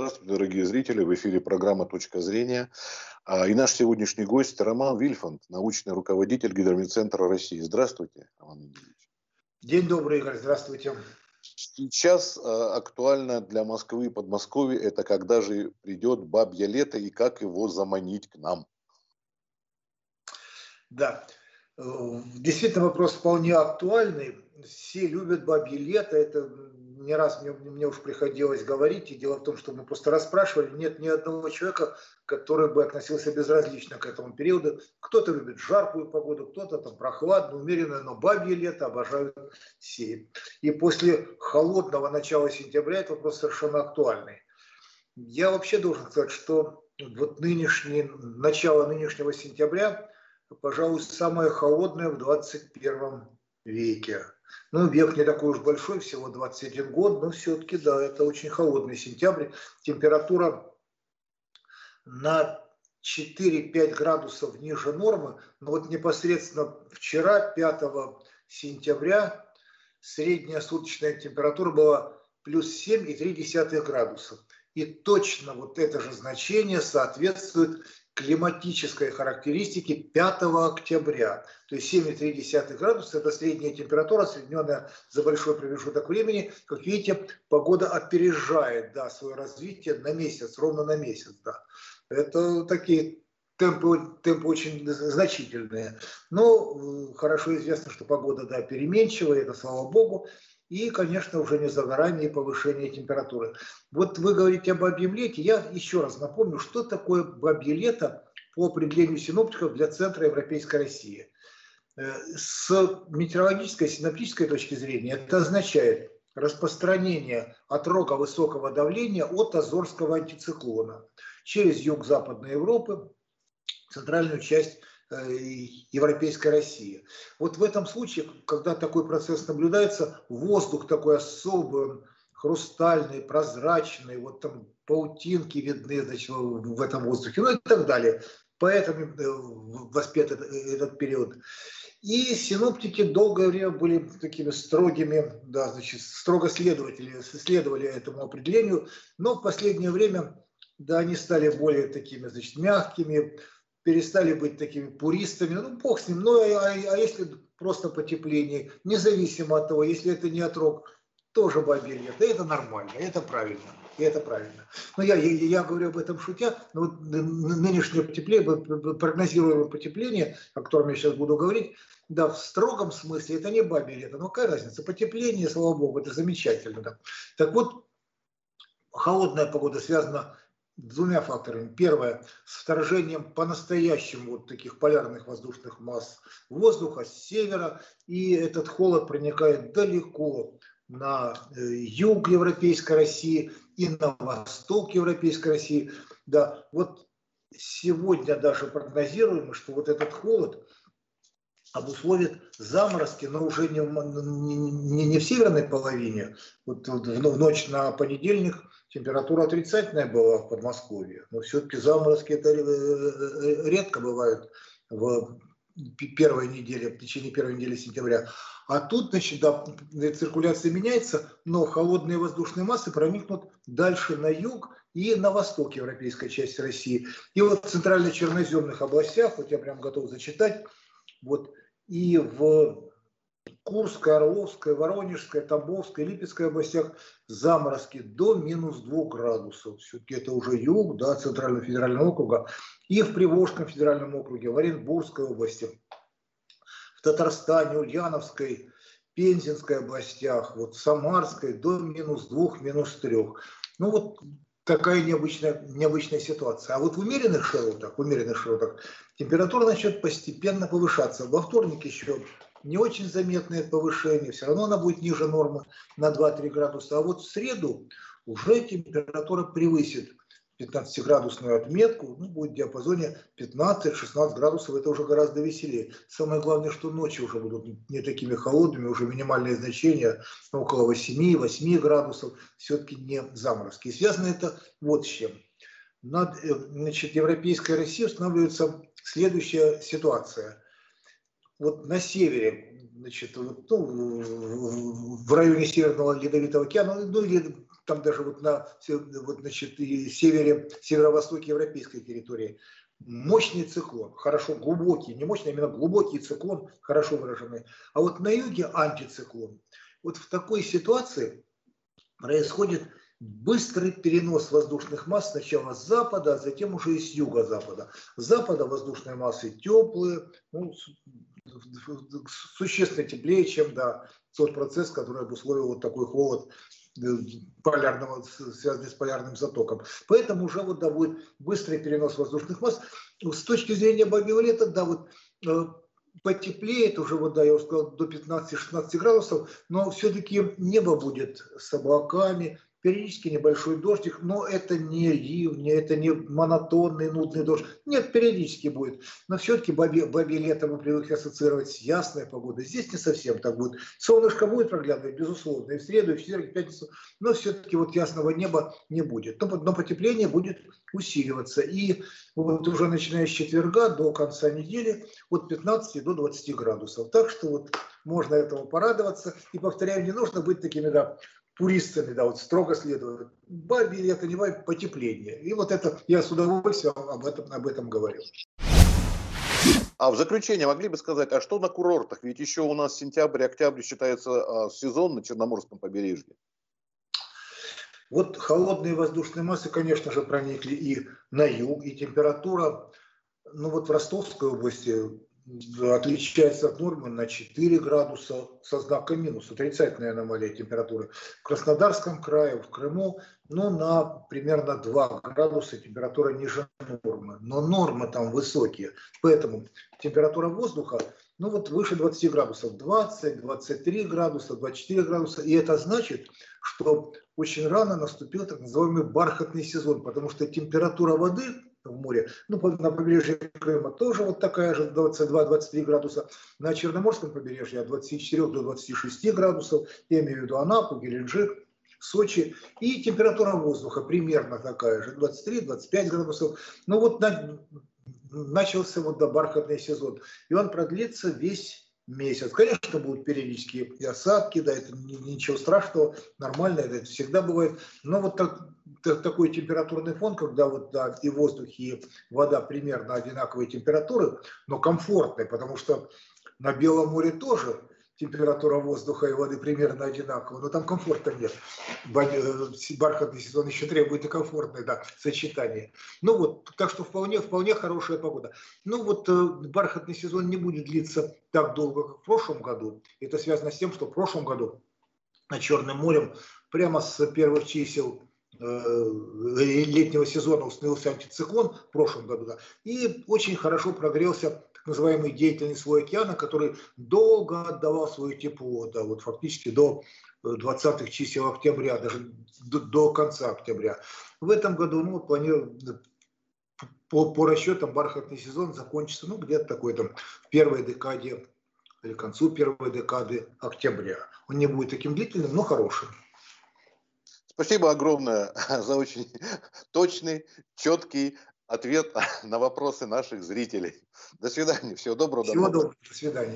Здравствуйте, дорогие зрители. В эфире программа «Точка зрения». А, и наш сегодняшний гость Роман Вильфанд, научный руководитель Гидромедцентра России. Здравствуйте, Роман Евгеньевич. День добрый, Игорь. Здравствуйте. Сейчас э, актуально для Москвы и Подмосковья это когда же придет бабье лето и как его заманить к нам. Да, э, действительно вопрос вполне актуальный. Все любят бабье лето, это не раз мне, мне уж приходилось говорить, и дело в том, что мы просто расспрашивали, нет ни одного человека, который бы относился безразлично к этому периоду. Кто-то любит жаркую погоду, кто-то там прохладную, умеренную, но бабье лето обожают все. И после холодного начала сентября это вопрос совершенно актуальный. Я вообще должен сказать, что вот нынешний, начало нынешнего сентября, пожалуй, самое холодное в 21 веке. Ну, век не такой уж большой, всего 21 год, но все-таки, да, это очень холодный сентябрь. Температура на 4-5 градусов ниже нормы. Но вот непосредственно вчера, 5 сентября, средняя суточная температура была плюс 7,3 градуса. И точно вот это же значение соответствует климатической характеристики 5 октября. То есть 7,3 градуса – это средняя температура, соединенная за большой промежуток времени. Как видите, погода опережает да, свое развитие на месяц, ровно на месяц. Да. Это такие темпы, темпы очень значительные. Но э, хорошо известно, что погода да, переменчивая, это слава богу и, конечно, уже не за горами повышение температуры. Вот вы говорите об бабьем лете. Я еще раз напомню, что такое бабье лето по определению синоптиков для Центра Европейской России. Э, с метеорологической, синоптической точки зрения это означает распространение от рога высокого давления от Азорского антициклона через юг Западной Европы, центральную часть европейской России. Вот в этом случае, когда такой процесс наблюдается, воздух такой особый, хрустальный, прозрачный, вот там паутинки видны значит, в этом воздухе, ну и так далее. Поэтому э, воспет этот, этот период. И синоптики долгое время были такими строгими, да, значит, строго следователи, следовали этому определению, но в последнее время, да, они стали более такими, значит, мягкими, перестали быть такими пуристами. Ну, бог с ним. Ну, а, а, а если просто потепление, независимо от того, если это не отрок, тоже бабе лет. Да это нормально, это правильно. И это правильно. Но я, я, я говорю об этом шутя, но вот нынешнее потепление, прогнозируемое потепление, о котором я сейчас буду говорить, да, в строгом смысле это не бабе лето. Но какая разница? Потепление, слава богу, это замечательно. Да. Так вот, холодная погода связана двумя факторами. Первое, с вторжением по-настоящему вот таких полярных воздушных масс воздуха с севера, и этот холод проникает далеко на э, юг Европейской России и на восток Европейской России. Да, вот сегодня даже прогнозируем, что вот этот холод обусловит заморозки, но уже не, не, не в северной половине. Вот в ночь на понедельник температура отрицательная была в Подмосковье, но все-таки заморозки это э, э, редко бывают в первой неделе, в течение первой недели сентября. А тут, значит, да, циркуляция меняется, но холодные воздушные массы проникнут дальше на юг и на восток европейской части России. И вот в центрально-черноземных областях, вот я прям готов зачитать, вот и в Курской, Орловской, Воронежской, Тамбовской, Липецкой областях заморозки до минус 2 градусов. Все-таки это уже юг, да, Центрального федерального округа. И в Приволжском федеральном округе, в Оренбургской области, в Татарстане, Ульяновской, Пензенской областях, вот Самарской до минус 2, минус 3. Ну вот такая необычная, необычная ситуация. А вот в умеренных широтах, в умеренных широтах температура начнет постепенно повышаться. Во вторник еще не очень заметное повышение, все равно она будет ниже нормы на 2-3 градуса. А вот в среду уже температура превысит 15-градусную отметку, ну, будет в диапазоне 15-16 градусов, это уже гораздо веселее. Самое главное, что ночи уже будут не такими холодными, уже минимальные значения около 8-8 градусов, все-таки не заморозки. И связано это вот с чем. Над э, значит, Европейской Россией устанавливается следующая ситуация – вот на севере, значит, ну, в районе Северного Ледовитого океана, ну или там даже вот на вот, значит, севере, северо-востоке европейской территории, мощный циклон, хорошо глубокий, не мощный, а именно глубокий циклон, хорошо выраженный. А вот на юге антициклон. Вот в такой ситуации происходит быстрый перенос воздушных масс сначала с запада, а затем уже и с юго-запада. С запада воздушные массы теплые, ну, существенно теплее, чем да, тот процесс, который обусловил вот такой холод э, полярного, связанный с полярным затоком. Поэтому уже вот, да, будет быстрый перенос воздушных масс. С точки зрения бабиолета, да, вот э, потеплеет уже, вот, да, я уже сказал, до 15-16 градусов, но все-таки небо будет с облаками, периодически небольшой дождик, но это не ливни, это не монотонный, нудный дождь. Нет, периодически будет. Но все-таки бабе, бабе лето мы привыкли ассоциировать с ясной погодой. Здесь не совсем так будет. Солнышко будет проглядывать, безусловно, и в среду, и в четверг, и в пятницу, но все-таки вот ясного неба не будет. Но, но потепление будет усиливаться. И вот уже начиная с четверга до конца недели от 15 до 20 градусов. Так что вот можно этому порадоваться. И повторяю, не нужно быть такими да, пуристами, да, вот строго следуют. Бабе это не бабе, потепление. И вот это я с удовольствием об этом, об этом говорю. А в заключение могли бы сказать, а что на курортах? Ведь еще у нас сентябрь, октябрь считается а, сезон на Черноморском побережье. Вот холодные воздушные массы, конечно же, проникли и на юг, и температура, ну вот в Ростовской области отличается от нормы на 4 градуса со знаком минус, отрицательная аномалия температуры. В Краснодарском крае, в Крыму, ну, на примерно 2 градуса температура ниже нормы. Но нормы там высокие, поэтому температура воздуха, ну, вот выше 20 градусов, 20, 23 градуса, 24 градуса. И это значит, что очень рано наступил так называемый бархатный сезон, потому что температура воды в море. Ну, на побережье Крыма тоже вот такая же 22-23 градуса. На Черноморском побережье от 24 до 26 градусов. Я имею в виду Анапу, Геленджик, Сочи. И температура воздуха примерно такая же, 23-25 градусов. Ну вот на, начался вот до бархатный сезон. И он продлится весь месяц. Конечно, будут периодические осадки, да, это ничего страшного, нормально, это всегда бывает. Но вот так, так, такой температурный фон, когда вот да, и воздух, и вода примерно одинаковые температуры, но комфортные, потому что на Белом море тоже температура воздуха и воды примерно одинаковая, но там комфорта нет. Э, бархатный сезон еще требует и комфортное да, сочетание. Ну вот, так что вполне, вполне хорошая погода. Ну вот э, бархатный сезон не будет длиться так долго, как в прошлом году. Это связано с тем, что в прошлом году на Черным морем прямо с первых чисел летнего сезона установился антициклон в прошлом году, да, и очень хорошо прогрелся так называемый деятельный слой океана, который долго отдавал свое тепло, да, вот фактически до 20-х чисел октября, даже до, до конца октября. В этом году, ну, планируем, по, по расчетам, бархатный сезон закончится, ну, где-то такой там в первой декаде или к концу первой декады октября. Он не будет таким длительным, но хорошим. Спасибо огромное за очень точный, четкий ответ на вопросы наших зрителей. До свидания. Всего доброго. Всего доброго. До свидания.